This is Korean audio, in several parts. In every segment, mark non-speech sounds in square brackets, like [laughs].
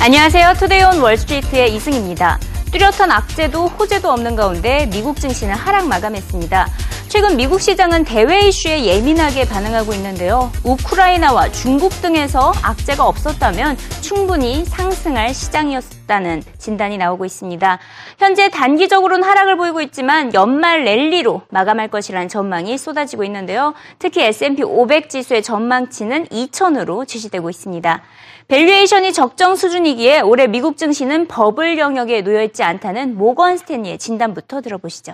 안녕하세요. 투데이온 월스트리트의 이승입니다. 뚜렷한 악재도 호재도 없는 가운데 미국 증시는 하락 마감했습니다. 최근 미국 시장은 대외 이슈에 예민하게 반응하고 있는데요. 우크라이나와 중국 등에서 악재가 없었다면 충분히 상승할 시장이었다는 진단이 나오고 있습니다. 현재 단기적으로는 하락을 보이고 있지만 연말 랠리로 마감할 것이라는 전망이 쏟아지고 있는데요. 특히 S&P 500 지수의 전망치는 2천으로 지시되고 있습니다. 밸류에이션이 적정 수준이기에 올해 미국 증시는 버블 영역에 놓여 있지 않다는 모건 스탠리의 진단부터 들어보시죠.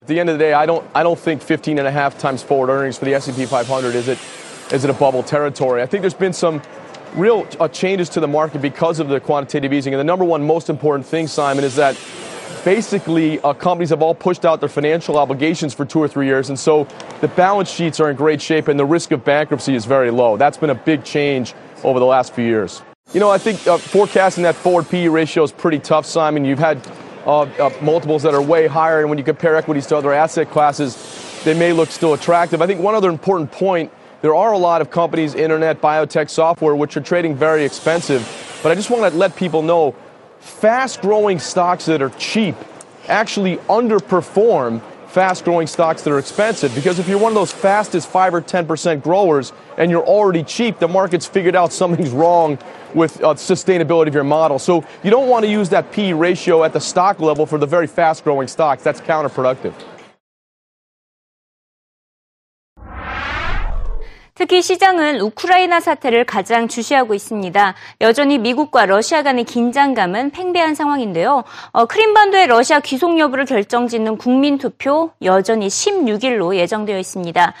At the end of the day, I don't, I don't think 15 and a half times forward earnings for the S&P 500 is it, is it a bubble territory. I think there's been some real uh, changes to the market because of the quantitative easing. And the number one most important thing, Simon, is that basically uh, companies have all pushed out their financial obligations for two or three years, and so the balance sheets are in great shape, and the risk of bankruptcy is very low. That's been a big change over the last few years. You know, I think uh, forecasting that forward PE ratio is pretty tough, Simon. You've had uh, uh, multiples that are way higher, and when you compare equities to other asset classes, they may look still attractive. I think one other important point there are a lot of companies, internet, biotech, software, which are trading very expensive. But I just want to let people know fast growing stocks that are cheap actually underperform fast growing stocks that are expensive because if you're one of those fastest 5 or 10% growers and you're already cheap, the market's figured out [laughs] something's wrong with uh, sustainability of your model. So you don't want to use that P ratio at the stock level for the very fast growing stocks. That's counterproductive. 특히 시장은 우크라이나 사태를 가장 주시하고 있습니다. 여전히 미국과 러시아 간의 긴장감은 팽배한 상황인데요. 어, 크림반도의 러시아 귀속 여부를 결정짓는 국민 투표 여전히 16일로 예정되어 있습니다.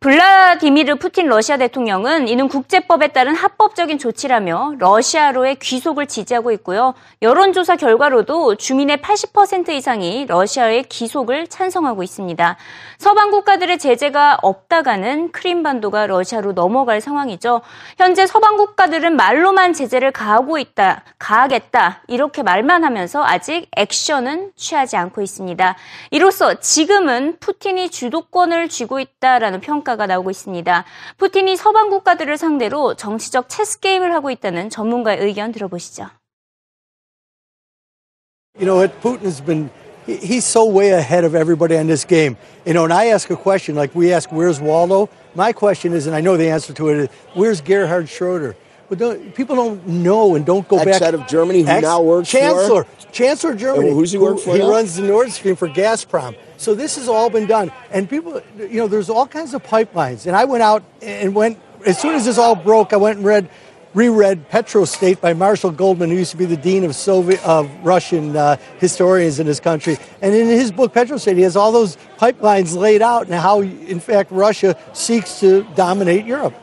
블라디미르 푸틴 러시아 대통령은 이는 국제법에 따른 합법적인 조치라며 러시아로의 귀속을 지지하고 있고요. 여론조사 결과로도 주민의 80% 이상이 러시아의 귀속을 찬성하고 있습니다. 서방 국가들의 제재가 없다가는 크림반도가 러시아로 넘어갈 상황이죠. 현재 서방 국가들은 말로만 제재를 가하고 있다, 가하겠다 이렇게 말만 하면서 아직 액션은 취하지 않고 있습니다. 이로써 지금은 푸틴이 주도권을 쥐고 있다라는 평가가 나오고 있습니다. 푸틴이 서방 국가들을 상대로 정치적 체스 게임을 하고 있다는 전문가의 의견 들어보시죠. You know what? Putin has been he's so way ahead of everybody on this game. You know, and I ask a question like we ask, "Where's Waldo?" My question is, and I know the answer to it is, "Where's Gerhard Schroeder?" But don't, people don't know and don't go Ex back. head of Germany, who Ex- now works Chancellor, for Chancellor of Germany. Who's he work for He now? runs the Nord Stream for Gazprom. So this has all been done, and people, you know, there's all kinds of pipelines. And I went out and went as soon as this all broke. I went and read reread Petrostate by Marshall Goldman, who used to be the dean of Soviet of Russian uh, historians in this country. And in his book Petrostate, he has all those pipelines laid out and how, in fact, Russia seeks to dominate Europe.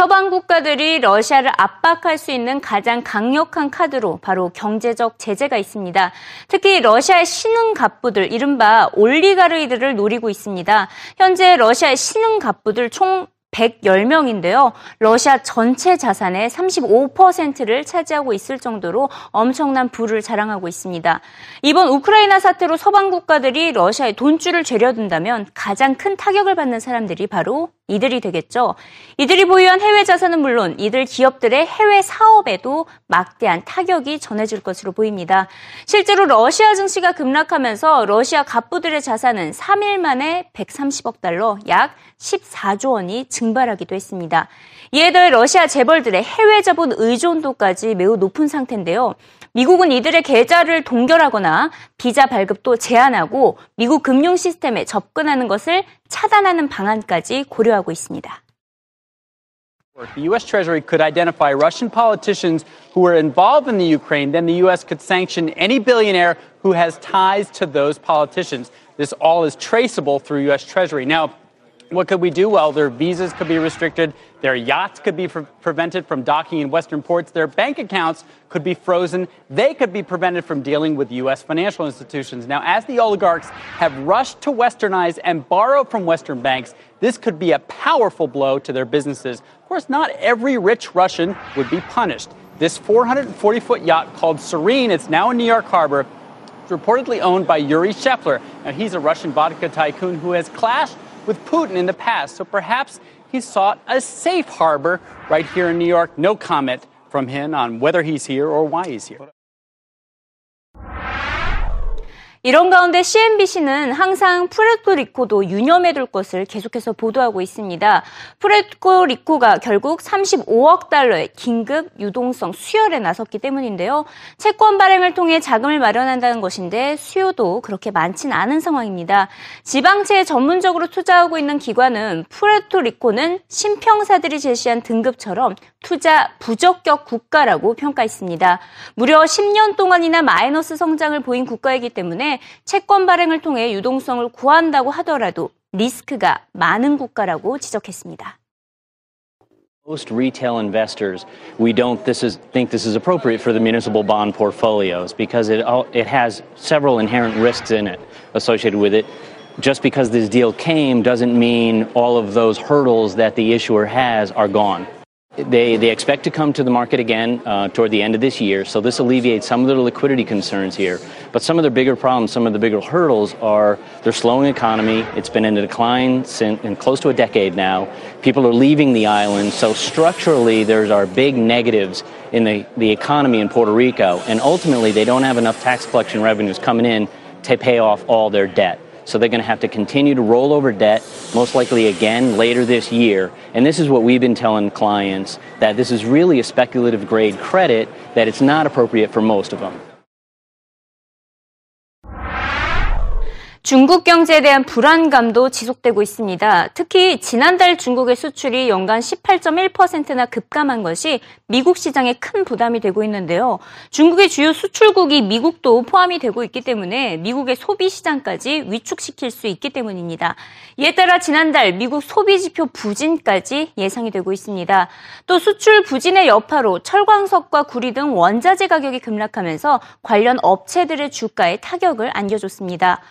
서방 국가들이 러시아를 압박할 수 있는 가장 강력한 카드로 바로 경제적 제재가 있습니다. 특히 러시아의 신흥 갑부들, 이른바 올리가르이들을 노리고 있습니다. 현재 러시아의 신흥 갑부들 총 110명인데요. 러시아 전체 자산의 35%를 차지하고 있을 정도로 엄청난 부를 자랑하고 있습니다. 이번 우크라이나 사태로 서방 국가들이 러시아의 돈줄을 죄려둔다면 가장 큰 타격을 받는 사람들이 바로 이들이 되겠죠. 이들이 보유한 해외 자산은 물론 이들 기업들의 해외 사업에도 막대한 타격이 전해질 것으로 보입니다. 실제로 러시아 증시가 급락하면서 러시아 갑부들의 자산은 3일 만에 130억 달러, 약 14조 원이 증발하기도 했습니다. 이에 더해 러시아 재벌들의 해외 자본 의존도까지 매우 높은 상태인데요. 미국은 이들의 계좌를 동결하거나 비자 발급도 제한하고 미국 금융 시스템에 접근하는 것을 차단하는 방안까지 고려하고 있습니다. The U.S. Treasury could identify Russian politicians who were involved in the Ukraine, then the U.S. could sanction any billionaire who has ties to those politicians. This all is traceable through U.S. Treasury. Now, what could we do? Well, their visas could be restricted, their yachts could be pre- prevented from docking in Western ports, their bank accounts could be frozen, they could be prevented from dealing with U.S. financial institutions. Now, as the oligarchs have rushed to westernize and borrow from Western banks, this could be a powerful blow to their businesses. Of course, not every rich Russian would be punished. This 440 foot yacht called Serene, it's now in New York Harbor, reportedly owned by Yuri Shepler. Now, he's a Russian vodka tycoon who has clashed with Putin in the past, so perhaps he sought a safe harbor right here in New York. No comment from him on whether he's here or why he's here. 이런 가운데 CNBC는 항상 푸레토리코도 유념해둘 것을 계속해서 보도하고 있습니다. 푸레토리코가 결국 35억 달러의 긴급 유동성 수혈에 나섰기 때문인데요. 채권 발행을 통해 자금을 마련한다는 것인데 수요도 그렇게 많진 않은 상황입니다. 지방채에 전문적으로 투자하고 있는 기관은 푸레토리코는 신평사들이 제시한 등급처럼 투자 부적격 국가라고 평가했습니다. 무려 10년 동안이나 마이너스 성장을 보인 국가이기 때문에 채권 발행을 통해 유동성을 구한다고 하더라도 리스크가 많은 국가라고 지적했습니다. Most retail investors, we don't this is, think this is appropriate for the municipal bond portfolios because it, it has several inherent risks in it associated with it. Just because this deal came doesn't mean all of those hurdles that the issuer has are gone. They, they expect to come to the market again uh, toward the end of this year, so this alleviates some of their liquidity concerns here. But some of their bigger problems, some of the bigger hurdles are their slowing economy. It's been in a decline since in close to a decade now. People are leaving the island, so structurally there are big negatives in the, the economy in Puerto Rico, and ultimately they don't have enough tax collection revenues coming in to pay off all their debt. So they're going to have to continue to roll over debt, most likely again later this year. And this is what we've been telling clients that this is really a speculative grade credit, that it's not appropriate for most of them. 중국 경제에 대한 불안감도 지속되고 있습니다. 특히 지난달 중국의 수출이 연간 18.1%나 급감한 것이 미국 시장에 큰 부담이 되고 있는데요. 중국의 주요 수출국이 미국도 포함이 되고 있기 때문에 미국의 소비 시장까지 위축시킬 수 있기 때문입니다. 이에 따라 지난달 미국 소비 지표 부진까지 예상이 되고 있습니다. 또 수출 부진의 여파로 철광석과 구리 등 원자재 가격이 급락하면서 관련 업체들의 주가에 타격을 안겨줬습니다.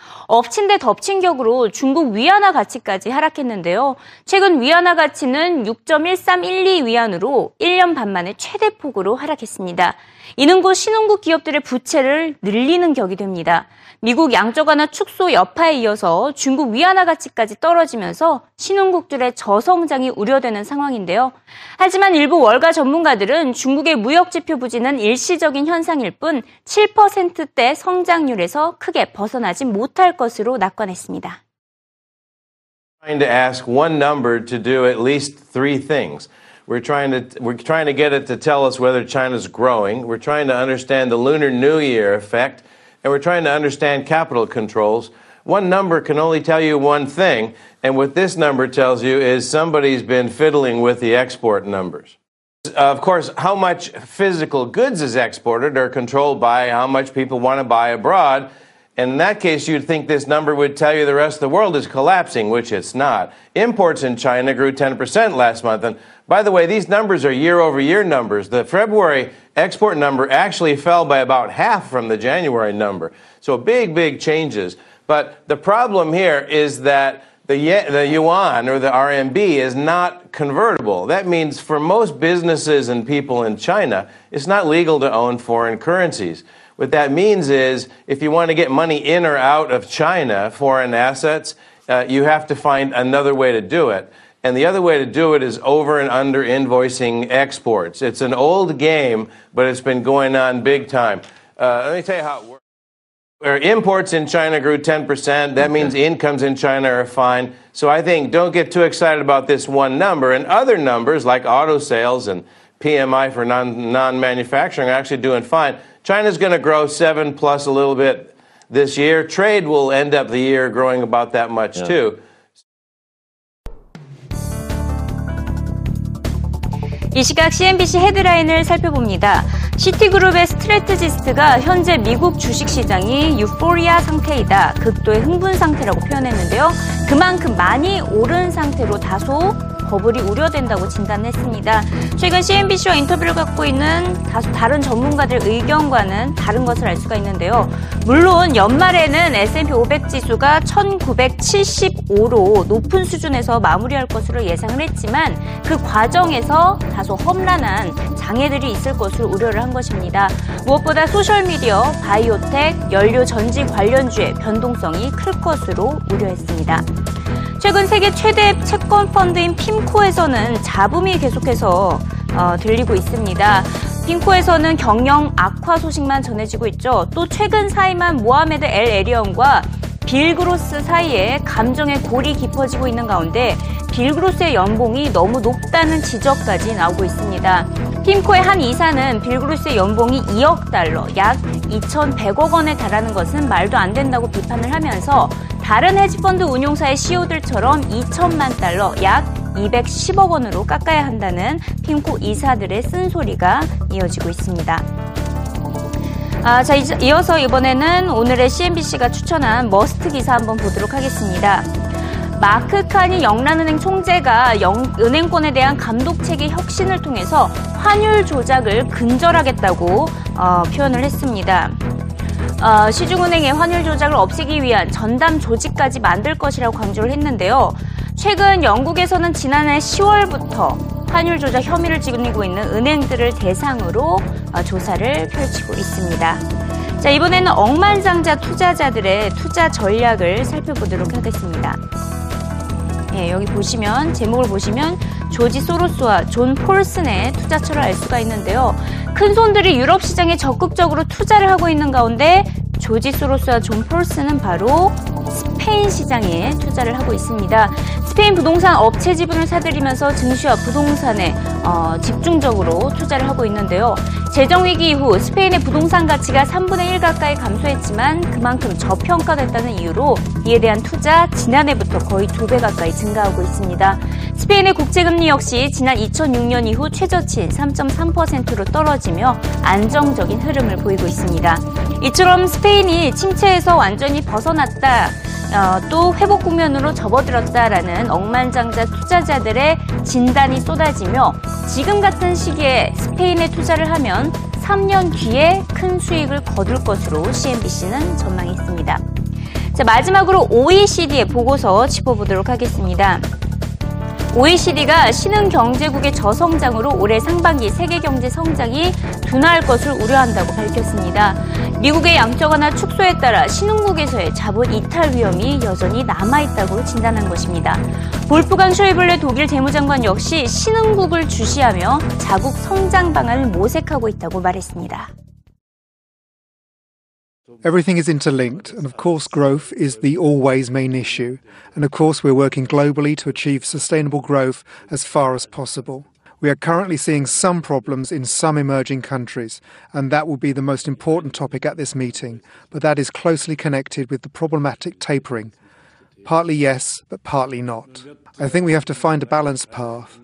엎친 데 덮친 격으로 중국 위안화 가치까지 하락했는데요. 최근 위안화 가치는 6.1312 위안으로 1년 반 만에 최대폭으로 하락했습니다. 이는 곧 신흥국 기업들의 부채를 늘리는 격이 됩니다. 미국 양적 완화 축소 여파에 이어서 중국 위안화 가치까지 떨어지면서 신흥국들의 저성장이 우려되는 상황인데요. 하지만 일부 월가 전문가들은 중국의 무역 지표 부진은 일시적인 현상일 뿐 7%대 성장률에서 크게 벗어나지 못할 것으로 낙관했습니다. Trying to ask one number to do at least three things. We're trying to we're trying to get it to tell us whether China's growing. We're trying to understand the Lunar New Year effect, and we're trying to understand capital controls. One number can only tell you one thing, and what this number tells you is somebody's been fiddling with the export numbers. Uh, of course, how much physical goods is exported are controlled by how much people want to buy abroad. And in that case, you'd think this number would tell you the rest of the world is collapsing, which it's not. Imports in China grew 10% last month. And by the way, these numbers are year over year numbers. The February export number actually fell by about half from the January number. So big, big changes. But the problem here is that the, the yuan or the RMB is not convertible. That means for most businesses and people in China, it's not legal to own foreign currencies. What that means is if you want to get money in or out of China, foreign assets, uh, you have to find another way to do it. And the other way to do it is over and under invoicing exports. It's an old game, but it's been going on big time. Uh, let me tell you how it works. Where imports in China grew 10%, that means incomes in China are fine. So I think don't get too excited about this one number. And other numbers like auto sales and PMI for non manufacturing are actually doing fine. China's going to grow seven plus a little bit this year. Trade will end up the year growing about that much yeah. too. 이 시각 CNBC 헤드라인을 살펴봅니다. 시티그룹의 스트레트지스트가 현재 미국 주식시장이 유포리아 상태이다. 극도의 흥분 상태라고 표현했는데요. 그만큼 많이 오른 상태로 다소 버블이 우려된다고 진단했습니다. 최근 CNBC와 인터뷰를 갖고 있는 다수 다른 전문가들 의견과는 다른 것을 알 수가 있는데요. 물론 연말에는 S&P 500 지수가 1975로 높은 수준에서 마무리할 것으로 예상을 했지만 그 과정에서 다소 험난한 장애들이 있을 것을 우려를 한 것입니다. 무엇보다 소셜미디어, 바이오텍, 연료 전지 관련주의 변동성이 클 것으로 우려했습니다. 최근 세계 최대 채권 펀드인 핌코에서는 잡음이 계속해서 어, 들리고 있습니다. 핌코에서는 경영 악화 소식만 전해지고 있죠. 또 최근 사임한 모하메드 엘 에리언과 빌그로스 사이에 감정의 골이 깊어지고 있는 가운데 빌그로스의 연봉이 너무 높다는 지적까지 나오고 있습니다. 핌코의 한 이사는 빌그로스의 연봉이 2억 달러, 약 2,100억 원에 달하는 것은 말도 안 된다고 비판을 하면서 다른 헤지펀드 운용사의 CEO들처럼 2천만 달러, 약 210억 원으로 깎아야 한다는 핌코 이사들의 쓴소리가 이어지고 있습니다. 아, 자, 이어서 이번에는 오늘의 CNBC가 추천한 must 기사 한번 보도록 하겠습니다. 마크 카니 영란은행 총재가 영, 은행권에 대한 감독체계 혁신을 통해서 환율 조작을 근절하겠다고 어, 표현을 했습니다. 어, 시중은행의 환율 조작을 없애기 위한 전담 조직까지 만들 것이라고 강조를 했는데요. 최근 영국에서는 지난해 10월부터 환율 조작 혐의를 지니고 있는 은행들을 대상으로 어, 조사를 펼치고 있습니다. 자, 이번에는 억만장자 투자자들의 투자 전략을 살펴보도록 하겠습니다. 예, 여기 보시면 제목을 보시면 조지 소로스와 존 폴슨의 투자처를 알 수가 있는데요. 큰 손들이 유럽 시장에 적극적으로 투자를 하고 있는 가운데 조지 소로스와 존 폴슨은 바로 스페인 시장에 투자를 하고 있습니다. 스페인 부동산 업체 지분을 사들이면서 증시와 부동산에 어, 집중적으로 투자를 하고 있는데요. 재정위기 이후 스페인의 부동산 가치가 3분의 1 가까이 감소했지만 그만큼 저평가됐다는 이유로 이에 대한 투자 지난해부터 거의 두배 가까이 증가하고 있습니다. 스페인의 국제금리 역시 지난 2006년 이후 최저치인 3.3%로 떨어지며 안정적인 흐름을 보이고 있습니다. 이처럼 스페인이 침체에서 완전히 벗어났다. 어, 또 회복 국면으로 접어들었다라는 억만장자 투자자들의 진단이 쏟아지며 지금 같은 시기에 스페인에 투자를 하면 3년 뒤에 큰 수익을 거둘 것으로 CNBC는 전망했습니다. 자, 마지막으로 OECD의 보고서 짚어보도록 하겠습니다. OECD가 신흥 경제국의 저성장으로 올해 상반기 세계 경제 성장이 둔화할 것을 우려한다고 밝혔습니다. 미국의 양적 완화 축소에 따라 신흥국에서의 자본 이탈 위험이 여전히 남아있다고 진단한 것입니다. 볼프강 쇼이블레 독일 재무장관 역시 신흥국을 주시하며 자국 성장 방안을 모색하고 있다고 말했습니다. Everything is interlinked, and of course, growth is the always main issue. And of course, we're working globally to achieve sustainable growth as far as possible. We are currently seeing some problems in some emerging countries, and that will be the most important topic at this meeting, but that is closely connected with the problematic tapering. Partly yes, but partly not. I think we have to find a balanced path.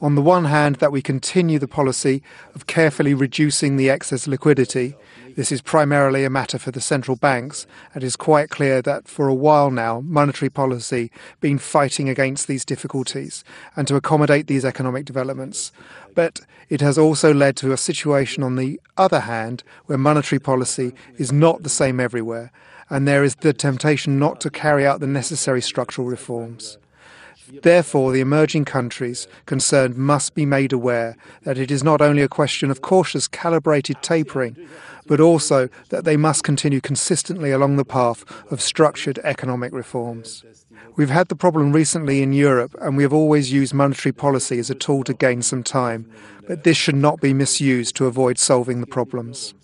On the one hand, that we continue the policy of carefully reducing the excess liquidity, this is primarily a matter for the central banks, and it is quite clear that for a while now, monetary policy has been fighting against these difficulties and to accommodate these economic developments. But it has also led to a situation, on the other hand, where monetary policy is not the same everywhere, and there is the temptation not to carry out the necessary structural reforms. Therefore, the emerging countries concerned must be made aware that it is not only a question of cautious, calibrated tapering, but also that they must continue consistently along the path of structured economic reforms. We've had the problem recently in Europe, and we have always used monetary policy as a tool to gain some time, but this should not be misused to avoid solving the problems.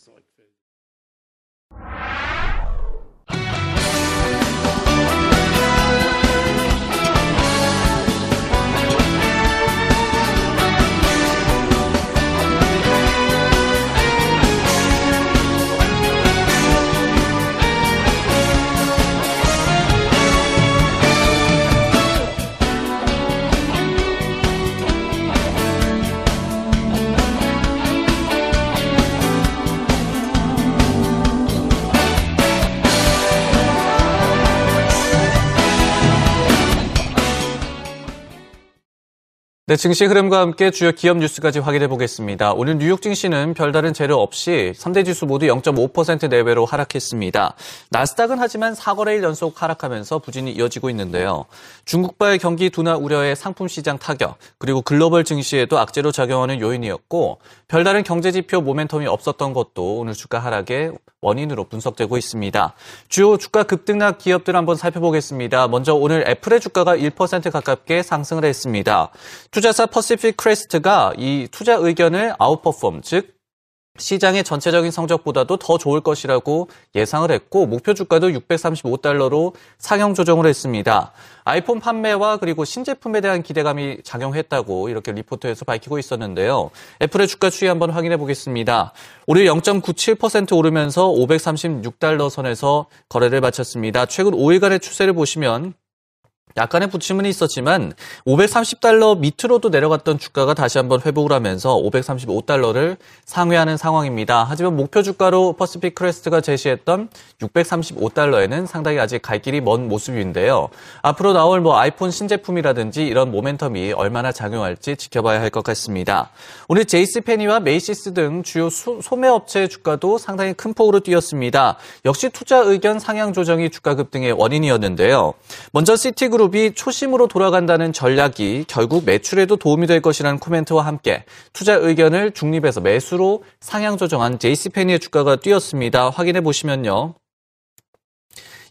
네, 증시 흐름과 함께 주요 기업 뉴스까지 확인해 보겠습니다. 오늘 뉴욕 증시는 별다른 재료 없이 3대 지수 모두 0.5% 내외로 하락했습니다. 나스닥은 하지만 4거래일 연속 하락하면서 부진이 이어지고 있는데요. 중국발 경기 둔화 우려의 상품 시장 타격, 그리고 글로벌 증시에도 악재로 작용하는 요인이었고 별다른 경제 지표 모멘텀이 없었던 것도 오늘 주가 하락의 원인으로 분석되고 있습니다. 주요 주가 급등락 기업들 한번 살펴보겠습니다. 먼저 오늘 애플의 주가가 1% 가깝게 상승을 했습니다. 투자사 퍼시픽 크레스트가 이 투자 의견을 아웃퍼폼, 즉 시장의 전체적인 성적보다도 더 좋을 것이라고 예상을 했고 목표 주가도 635달러로 상향 조정을 했습니다. 아이폰 판매와 그리고 신제품에 대한 기대감이 작용했다고 이렇게 리포트에서 밝히고 있었는데요. 애플의 주가 추이 한번 확인해 보겠습니다. 오늘 0.97% 오르면서 536달러 선에서 거래를 마쳤습니다. 최근 5일간의 추세를 보시면 약간의 부침은 있었지만 530달러 밑으로도 내려갔던 주가가 다시 한번 회복을 하면서 535달러를 상회하는 상황입니다. 하지만 목표 주가로 퍼시픽 크레스트가 제시했던 635달러에는 상당히 아직 갈 길이 먼 모습인데요. 앞으로 나올 뭐 아이폰 신제품이라든지 이런 모멘텀이 얼마나 작용할지 지켜봐야 할 것 같습니다. 오늘 제이씨 페니와 메이시스 등 주요 소, 매업체 주가도 상당히 큰 폭으로 뛰었습니다. 역시 투자 의견 상향 조정이 주가 급등의 원인이었는데요. 먼저 시티그룹 그룹이 초심으로 돌아간다는 전략이 결국 매출에도 도움이 될 것이라는 코멘트와 함께 투자 의견을 중립에서 매수로 상향 조정한 제이시페니의 주가가 뛰었습니다. 확인해 보시면요.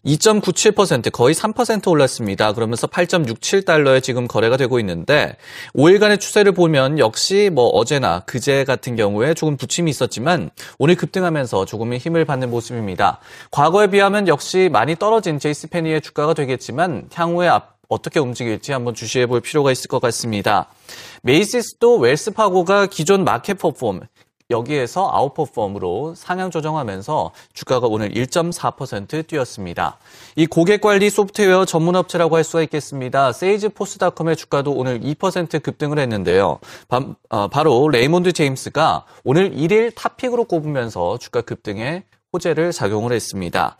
2.97% 거의 3% 올랐습니다. 그러면서 8.67달러에 지금 거래가 되고 있는데 5일간의 추세를 보면 역시 뭐 어제나 그제 같은 경우에 조금 부침이 있었지만 오늘 급등하면서 조금의 힘을 받는 모습입니다. 과거에 비하면 역시 많이 떨어진 제이씨 페니의 주가가 되겠지만 향후에 앞 어떻게 움직일지 한번 주시해 볼 필요가 있을 것 같습니다. 메이시스도 웰스파고가 기존 market perform 여기에서 아웃퍼폼으로 상향 조정하면서 주가가 오늘 1.4% 뛰었습니다. 이 고객관리 소프트웨어 전문 업체라고 할 수가 있겠습니다. 세일즈포스닷컴의 주가도 오늘 2% 급등을 했는데요. 바, 어, 바로 레이몬드 제임스가 오늘 1일 top pick으로 꼽으면서 주가 급등에 호재로 작용을 했습니다.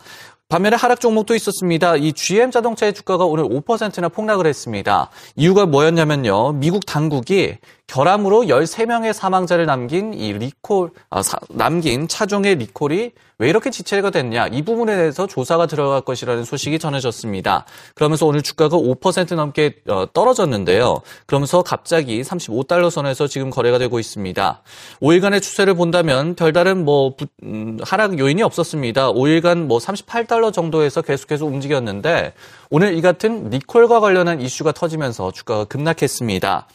반면에 하락 종목도 있었습니다. 이 GM 자동차의 주가가 오늘 5%나 폭락을 했습니다. 이유가 뭐였냐면요. 미국 당국이 결함으로 13명의 사망자를 남긴 이 리콜, 아, 사, 남긴 차종의 리콜이 왜 이렇게 지체가 됐냐. 이 부분에 대해서 조사가 들어갈 것이라는 소식이 전해졌습니다. 그러면서 오늘 주가가 5% 넘게 어, 떨어졌는데요. 그러면서 갑자기 35달러 선에서 지금 거래가 되고 있습니다. 5일간의 추세를 본다면 별다른 뭐 부, 음, 하락 요인이 없었습니다. 5일간 뭐 38달러 정도에서 계속해서 움직였는데 오늘 이 같은 리콜과 관련한 이슈가 터지면서 주가가 급락했습니다.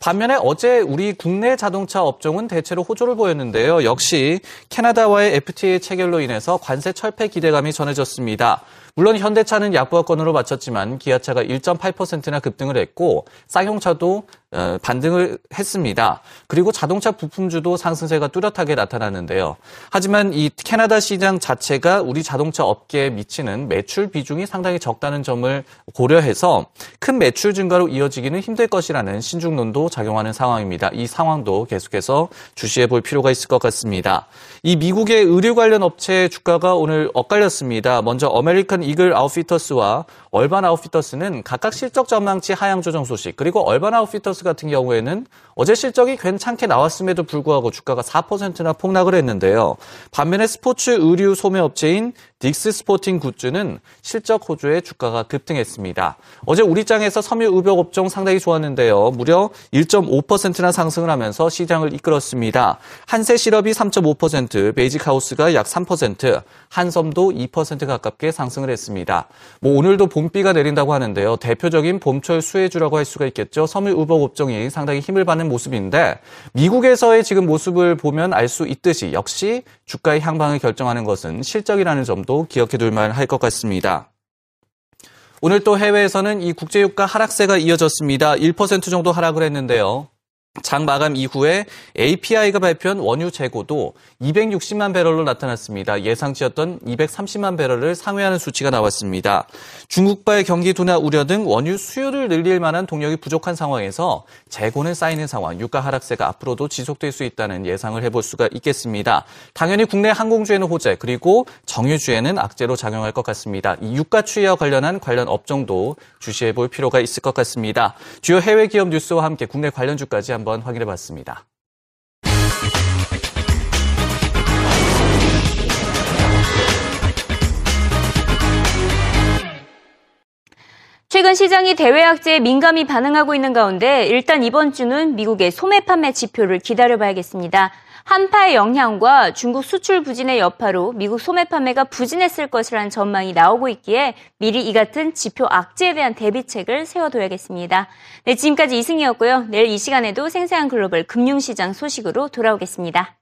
반면에 어제 우리 국내 자동차 업종은 대체로 호조를 보였는데요. 역시 캐나다와의 FTA 체결로 인해서 관세 철폐 기대감이 전해졌습니다. 물론 현대차는 약부하권으로 마쳤지만 기아차가 1.8%나 급등을 했고 쌍용차도 어, 반등을 했습니다. 그리고 자동차 부품주도 상승세가 뚜렷하게 나타나는데요. 하지만 이 캐나다 시장 자체가 우리 자동차 업계에 미치는 매출 비중이 상당히 적다는 점을 고려해서 큰 매출 증가로 이어지기는 힘들 것이라는 신중론도 작용하는 상황입니다. 이 상황도 계속해서 주시해 볼 필요가 있을 것 같습니다. 이 미국의 의류 관련 업체 주가가 오늘 엇갈렸습니다. 먼저 어메리칸 이글 아웃피터스와 Urban Outfitters는 각각 실적 전망치 하향 조정 소식, 그리고 Urban Outfitters 같은 경우에는 어제 실적이 괜찮게 나왔음에도 불구하고 주가가 4%나 폭락을 했는데요. 반면에 스포츠 의류 소매 업체인 Dick's Sporting Goods는 실적 호조에 주가가 급등했습니다. 어제 우리장에서 섬유 의복 업종 상당히 좋았는데요. 무려 1.5%나 상승을 하면서 시장을 이끌었습니다. 한세실업이 3.5%, 베이직 하우스가 약 3%, 한섬도 2% 가깝게 상승을 했습니다. 뭐 오늘도 봄비가 내린다고 하는데요. 대표적인 봄철 수혜주라고 할 수가 있겠죠. 섬유 의복 업종이 상당히 힘을 받는 모습인데 미국에서의 지금 모습을 보면 알 수 있듯이 역시 주가의 향방을 결정하는 것은 실적이라는 점도 점도 기억해 둘만 할 것 같습니다. 오늘 또 해외에서는 이 국제유가 하락세가 이어졌습니다. 1% 정도 하락을 했는데요. 장 마감 이후에 API가 발표한 원유 재고도 260만 배럴로 나타났습니다. 예상치였던 230만 배럴을 상회하는 수치가 나왔습니다. 중국발 경기 둔화 우려 등 원유 수요를 늘릴 만한 동력이 부족한 상황에서 재고는 쌓이는 상황, 유가 하락세가 앞으로도 지속될 수 있다는 예상을 해볼 수가 있겠습니다. 당연히 국내 항공주에는 호재, 그리고 정유주에는 악재로 작용할 것 같습니다. 이 유가 추이와 관련한 관련 업종도 주시해 볼 필요가 있을 것 같습니다. 주요 해외 기업 뉴스와 함께 국내 관련 주까지 한번 한번 확인해 봤습니다. 최근 시장이 대외 악재에 민감히 반응하고 있는 가운데 일단 이번 주는 미국의 소매 판매 지표를 기다려봐야겠습니다. 한파의 영향과 중국 수출 부진의 여파로 미국 소매 판매가 부진했을 것이라는 전망이 나오고 있기에 미리 이 같은 지표 악재에 대한 대비책을 세워둬야겠습니다. 네, 지금까지 이승이었고요. 내일 이 시간에도 생생한 글로벌 금융시장 소식으로 돌아오겠습니다.